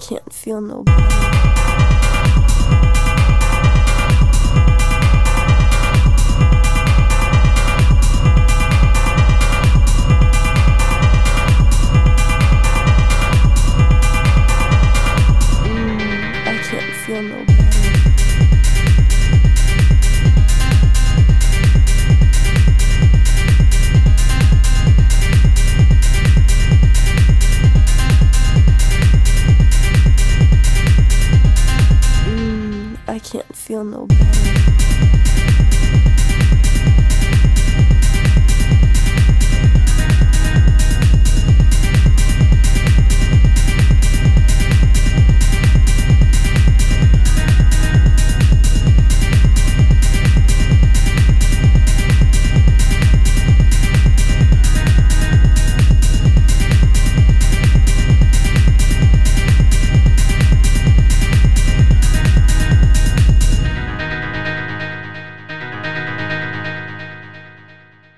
can't feel no. Mm, I can't feel no I can't feel no better.